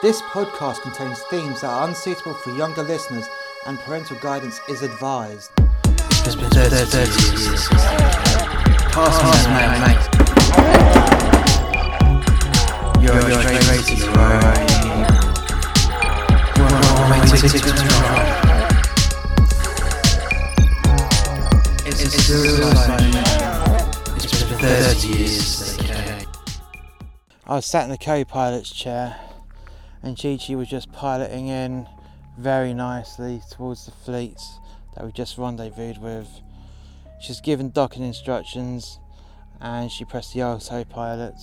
This podcast contains themes that are unsuitable for younger listeners and parental guidance is advised. It's been 30, 30 years. Pass me that, mate. You're a straight rated, you're right. A It's it's suicide mission. It's been 30 years. I was sat in the co-pilot's chair and Chi was just piloting in very nicely towards the fleets that we just rendezvoused with. She's given docking instructions and she pressed the autopilot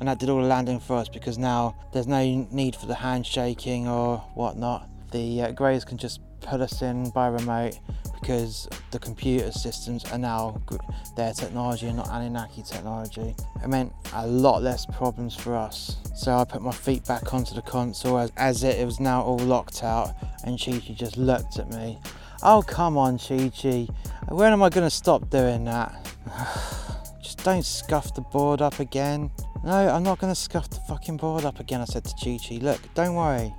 and that did all the landing for us because now there's no need for the handshaking or whatnot. The uh, Greys can just pull us in by remote because the computer systems are now their technology and not Anunnaki technology. It meant a lot less problems for us. So I put my feet back onto the console as, as it, it was now all locked out and Chi Chi just looked at me. Oh come on Chi Chi, when am I going to stop doing that? just don't scuff the board up again. No, I'm not going to scuff the fucking board up again, I said to Chi Chi. Look, don't worry.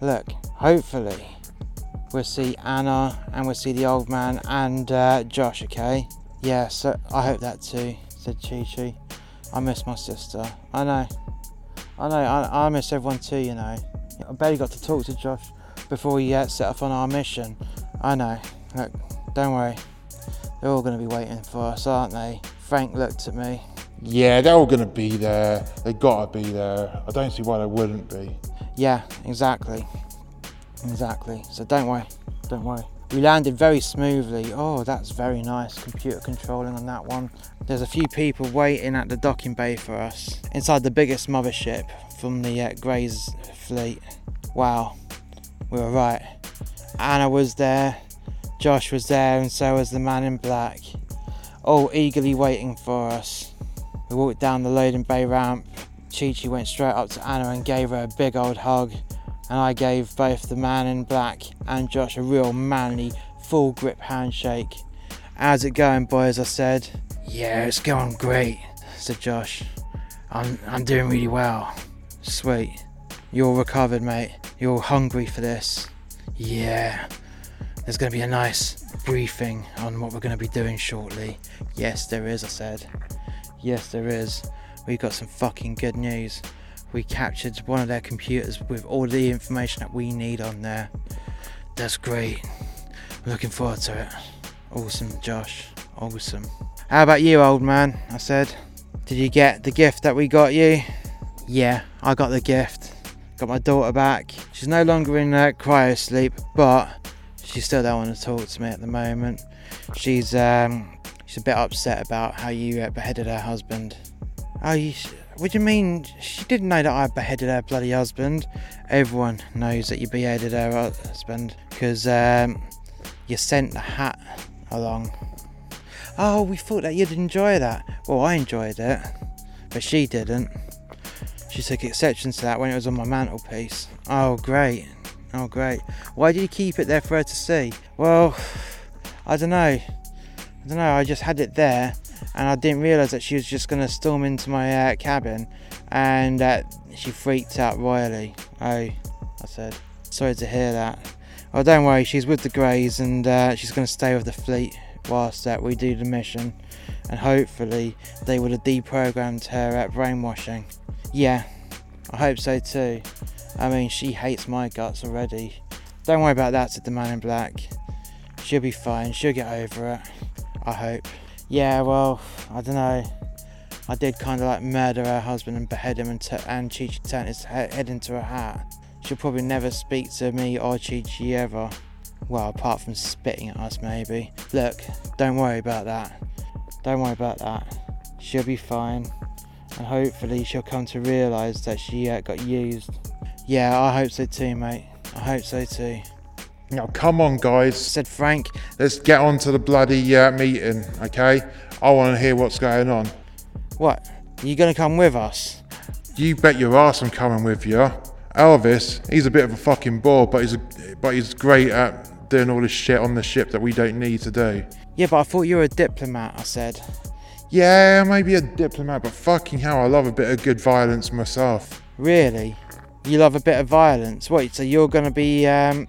Look, hopefully we'll see Anna and we'll see the old man and uh, Josh, okay? Yeah, so I hope that too, said Chi Chi. I miss my sister. I know. I know, I, I miss everyone too, you know. I barely got to talk to Josh before we uh, set off on our mission. I know. Look, don't worry. They're all going to be waiting for us, aren't they? Frank looked at me. Yeah, they're all going to be there. They've got to be there. I don't see why they wouldn't be. Yeah, exactly. Exactly. So don't worry. Don't worry. We landed very smoothly. Oh, that's very nice. Computer controlling on that one. There's a few people waiting at the docking bay for us inside the biggest mothership from the uh, Greys fleet. Wow, we were right. Anna was there, Josh was there, and so was the man in black, all eagerly waiting for us. We walked down the loading bay ramp. Chi Chi went straight up to Anna and gave her a big old hug and I gave both the man in black and Josh a real manly, full grip handshake. How's it going, boys? I said. Yeah, it's going great, said Josh. I'm, I'm doing really well. Sweet. You're recovered, mate. You're hungry for this. Yeah. There's going to be a nice briefing on what we're going to be doing shortly. Yes, there is, I said. Yes, there is. We've got some fucking good news we captured one of their computers with all the information that we need on there. That's great. Looking forward to it. Awesome, Josh. Awesome. How about you, old man? I said. Did you get the gift that we got you? Yeah, I got the gift. Got my daughter back. She's no longer in uh, cryo sleep, but she still don't want to talk to me at the moment. She's um, she's a bit upset about how you uh, beheaded her husband. Oh, you. Sh- what do you mean? She didn't know that I beheaded her bloody husband. Everyone knows that you beheaded her husband because um, you sent the hat along. Oh, we thought that you'd enjoy that. Well, I enjoyed it, but she didn't. She took exception to that when it was on my mantelpiece. Oh, great. Oh, great. Why did you keep it there for her to see? Well, I don't know. I don't know. I just had it there and I didn't realise that she was just going to storm into my uh, cabin and uh, she freaked out royally. Oh, I said, sorry to hear that. Well, don't worry, she's with the Greys and uh, she's going to stay with the fleet whilst uh, we do the mission and hopefully they would have deprogrammed her at brainwashing. Yeah, I hope so too. I mean, she hates my guts already. Don't worry about that, said the man in black. She'll be fine, she'll get over it. I hope. Yeah, well, I don't know. I did kind of like murder her husband and behead him and, t- and Chi Chi turned his he- head into a hat. She'll probably never speak to me or Chi Chi ever. Well, apart from spitting at us, maybe. Look, don't worry about that. Don't worry about that. She'll be fine. And hopefully she'll come to realise that she uh, got used. Yeah, I hope so too, mate. I hope so too. Now, come on, guys. Said Frank. Let's get on to the bloody uh, meeting, okay? I want to hear what's going on. What? You gonna come with us? You bet your ass I'm coming with you. Elvis, he's a bit of a fucking bore, but he's a, but he's great at doing all this shit on the ship that we don't need to do. Yeah, but I thought you were a diplomat, I said. Yeah, maybe a diplomat, but fucking hell, I love a bit of good violence myself. Really? You love a bit of violence. Wait, so you're going to be um,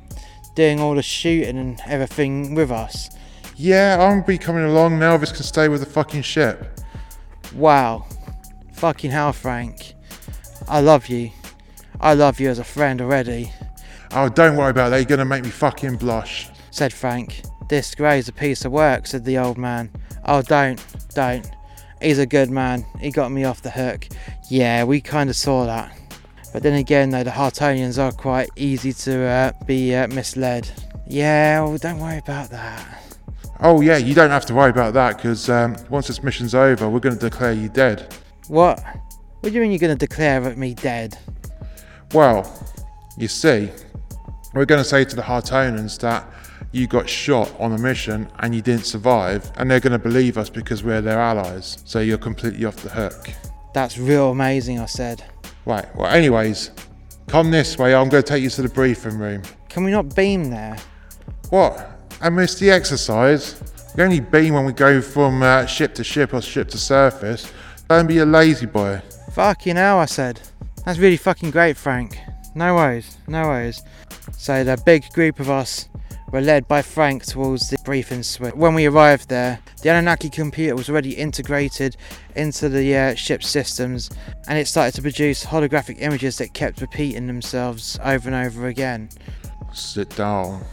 doing all the shooting and everything with us? Yeah, I'm gonna be coming along. Now Elvis can stay with the fucking ship. Wow. Fucking hell, Frank. I love you. I love you as a friend already, Oh, don't worry about that. You're gonna make me fucking blush. said Frank. This Gray's a piece of work, said the old man. Oh, don't, don't. He's a good man. He got me off the hook. Yeah, we kind of saw that. But then again, though, the Hartonians are quite easy to uh, be uh, misled. Yeah, well, don't worry about that. Oh yeah, you don't have to worry about that because um, once this mission's over, we're gonna declare you dead. What? What do you mean you're going to declare me dead? Well, you see, we're going to say to the Hartonians that you got shot on a mission and you didn't survive, and they're going to believe us because we're their allies. So you're completely off the hook. That's real amazing, I said. Right. Well, anyways, come this way. I'm going to take you to the briefing room. Can we not beam there? What? I missed the exercise. We only beam when we go from uh, ship to ship or ship to surface. Don't be a lazy boy. Fucking hell, I said. That's really fucking great, Frank. No worries, no worries. So the big group of us were led by Frank towards the briefing suite. When we arrived there, the Anunnaki computer was already integrated into the uh, ship's systems and it started to produce holographic images that kept repeating themselves over and over again, Sit down.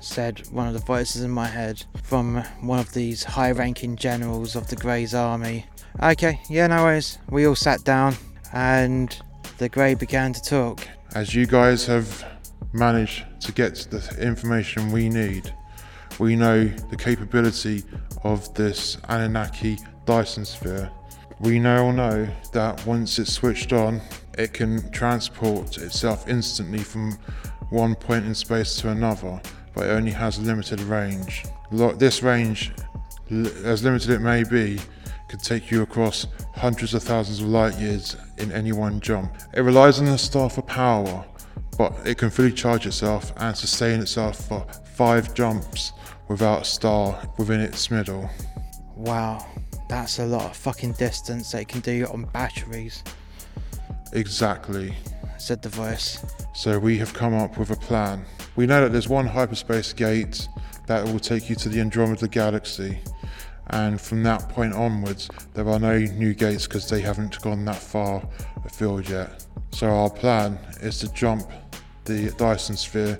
said one of the voices in my head from one of these high ranking generals of the Grey's army. Okay, yeah, no worries. We all sat down and the Grey began to talk. As you guys have managed to get the information we need, we know the capability of this Anunnaki Dyson sphere. We now know that once it's switched on, it can transport itself instantly from one point in space to another, but it only has limited range. This range, as limited it may be, could take you across hundreds of thousands of light years in any one jump. It relies on the star for power, but it can fully charge itself and sustain itself for five jumps without a star within its middle. Wow, that's a lot of fucking distance that it can do on batteries, Exactly. said the voice. So we have come up with a plan. We know that there's one hyperspace gate that will take you to the Andromeda Galaxy, and from that point onwards, there are no new gates because they haven't gone that far afield yet. So our plan is to jump the Dyson sphere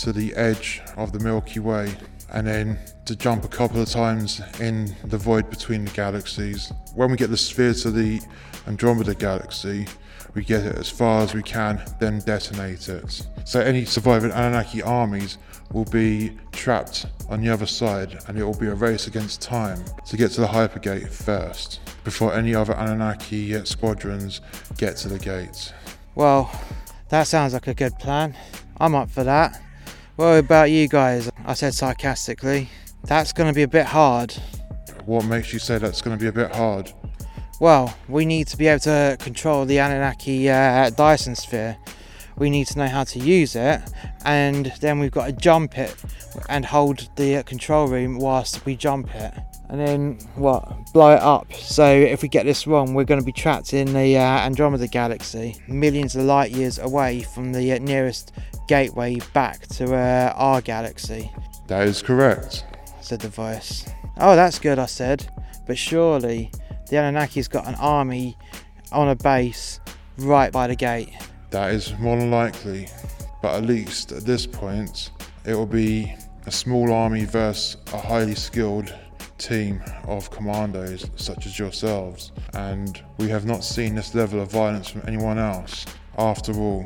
to the edge of the Milky Way, and then to jump a couple of times in the void between the galaxies. When we get the sphere to the Andromeda Galaxy, we get it as far as we can, then detonate it. So any surviving Anunnaki armies will be trapped on the other side, and it will be a race against time to get to the hypergate first, before any other Anunnaki squadrons get to the gate. Well, that sounds like a good plan. I'm up for that. What about you guys? I said sarcastically. That's going to be a bit hard. What makes you say that's going to be a bit hard? Well, we need to be able to control the Anunnaki uh, Dyson sphere. We need to know how to use it, and then we've got to jump it and hold the uh, control room whilst we jump it. And then what? Blow it up. So if we get this wrong, we're going to be trapped in the uh, Andromeda Galaxy, millions of light years away from the uh, nearest gateway back to uh, our galaxy. That is correct. Said the voice. Oh, that's good, I said. But surely the Anunnaki's got an army on a base right by the gate. That is more than likely, but at least at this point, it will be a small army versus a highly skilled team of commandos such as yourselves, and we have not seen this level of violence from anyone else. After all,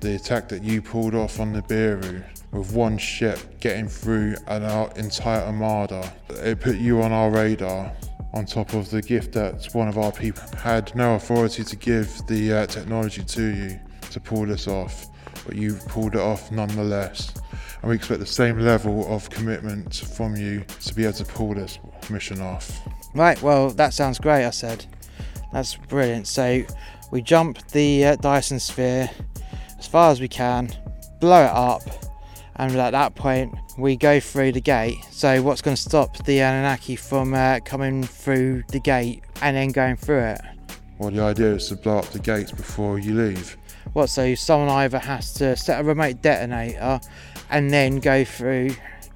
the attack that you pulled off on the Nibiru with one ship getting through an entire armada, it put you on our radar on top of the gift that one of our people had no authority to give the uh, technology to you to pull this off, but you pulled it off nonetheless. And we expect the same level of commitment from you to be able to pull this mission off. Right, well, that sounds great, I said. That's brilliant. So we jump the uh, Dyson sphere as far as we can, blow it up, and at that point, we go through the gate. So, what's going to stop the Anunnaki from uh, coming through the gate and then going through it? Well, the idea is to blow up the gates before you leave. What, so someone either has to set a remote detonator and then go through,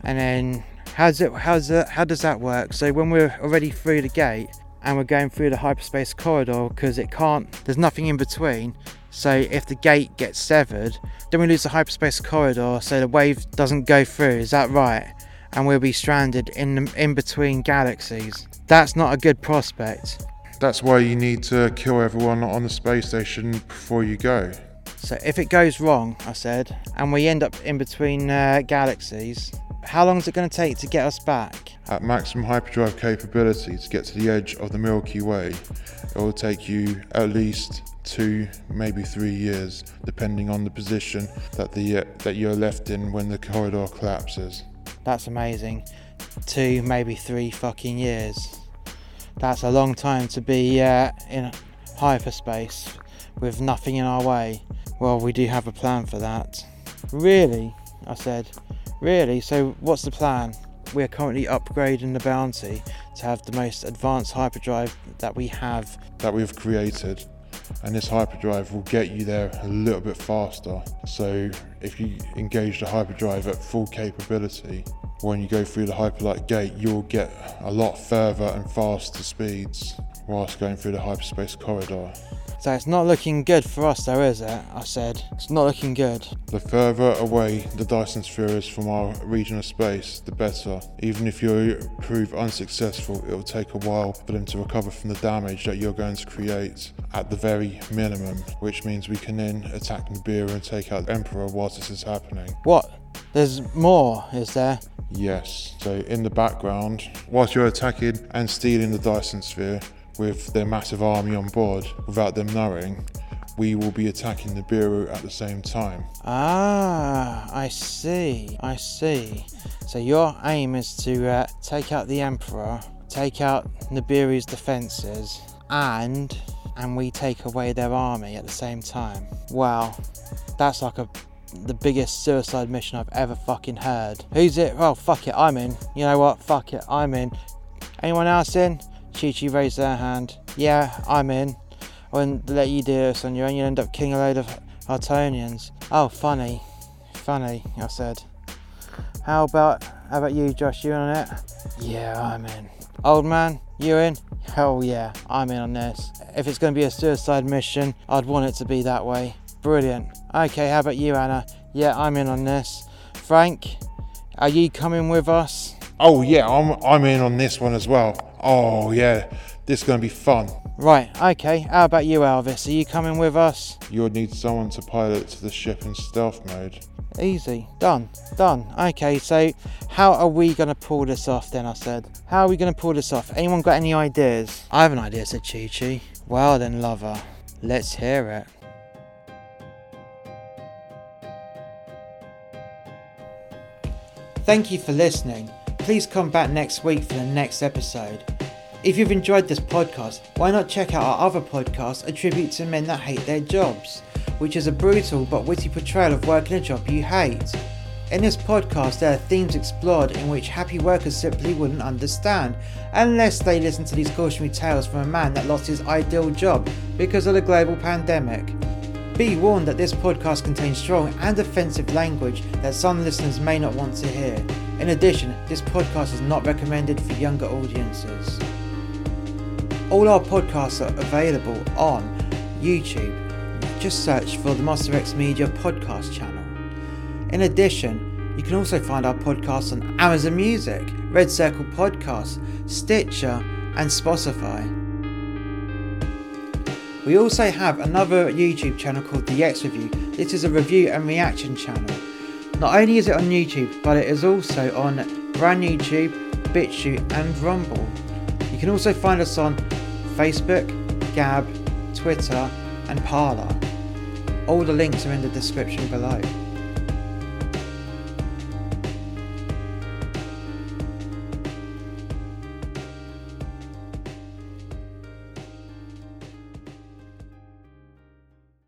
and then how's it, how's it, how does that work? So when we're already through the gate and we're going through the hyperspace corridor because it can't, there's nothing in between. So if the gate gets severed, then we lose the hyperspace corridor, so the wave doesn't go through. Is that right? And we'll be stranded in the, in between galaxies. That's not a good prospect. That's why you need to kill everyone on the space station before you go. So if it goes wrong, I said, and we end up in between uh, galaxies, how long is it going to take to get us back? At maximum hyperdrive capability to get to the edge of the Milky Way, it will take you at least two, maybe three years, depending on the position that the uh, that you're left in when the corridor collapses. That's amazing. Two, maybe three fucking years. That's a long time to be uh, in hyperspace with nothing in our way. Well, we do have a plan for that. Really? I said. Really? So, what's the plan? We're currently upgrading the bounty to have the most advanced hyperdrive that we have. That we've created, and this hyperdrive will get you there a little bit faster. So, if you engage the hyperdrive at full capability, when you go through the hyperlight gate, you'll get a lot further and faster speeds whilst going through the hyperspace corridor. So, it's not looking good for us, though, is it? I said. It's not looking good. The further away the Dyson sphere is from our region of space, the better. Even if you prove unsuccessful, it will take a while for them to recover from the damage that you're going to create at the very minimum, which means we can then attack Nibiru and take out the Emperor whilst this is happening. What? There's more, is there? Yes, so in the background, whilst you're attacking and stealing the Dyson sphere with their massive army on board without them knowing, we will be attacking Nibiru at the same time. Ah, I see. I see. So your aim is to uh, take out the Emperor, take out Nibiru's defences, and and we take away their army at the same time. Wow, that's like a the biggest suicide mission I've ever fucking heard. Who's it? Oh, fuck it, I'm in. You know what? Fuck it, I'm in. Anyone else in? Chi Chi raised their hand. Yeah, I'm in. I wouldn't let you do this on your own. You'll end up killing a load of Artonians. Oh, funny, funny. I said. How about how about you, Josh? You in on it? Yeah, I'm in. Old man, you in? Hell yeah, I'm in on this. If it's going to be a suicide mission, I'd want it to be that way. Brilliant. Okay, how about you, Anna? Yeah, I'm in on this. Frank, are you coming with us? Oh yeah, I'm I'm in on this one as well. Oh yeah, this is going to be fun. Right, okay. How about you, Elvis? Are you coming with us? You'll need someone to pilot to the ship in stealth mode. Easy. Done. Done. Okay, so how are we going to pull this off then? I said. How are we going to pull this off? Anyone got any ideas? I have an idea, said Chi Chi. Well then, lover, let's hear it. Thank you for listening. Please come back next week for the next episode. If you've enjoyed this podcast, why not check out our other podcast, A Tribute to Men That Hate Their Jobs, which is a brutal but witty portrayal of working a job you hate. In this podcast, there are themes explored in which happy workers simply wouldn't understand unless they listen to these cautionary tales from a man that lost his ideal job because of the global pandemic. Be warned that this podcast contains strong and offensive language that some listeners may not want to hear. In addition, this podcast is not recommended for younger audiences. All our podcasts are available on YouTube. Just search for the Muster X Media podcast channel. In addition, you can also find our podcasts on Amazon Music, Red Circle Podcasts, Stitcher, and Spotify. We also have another YouTube channel called The X Review. This is a review and reaction channel. Not only is it on YouTube, but it is also on BrandNewTube, BitChute, and Rumble. You can also find us on Facebook, Gab, Twitter, and Parler. All the links are in the description below.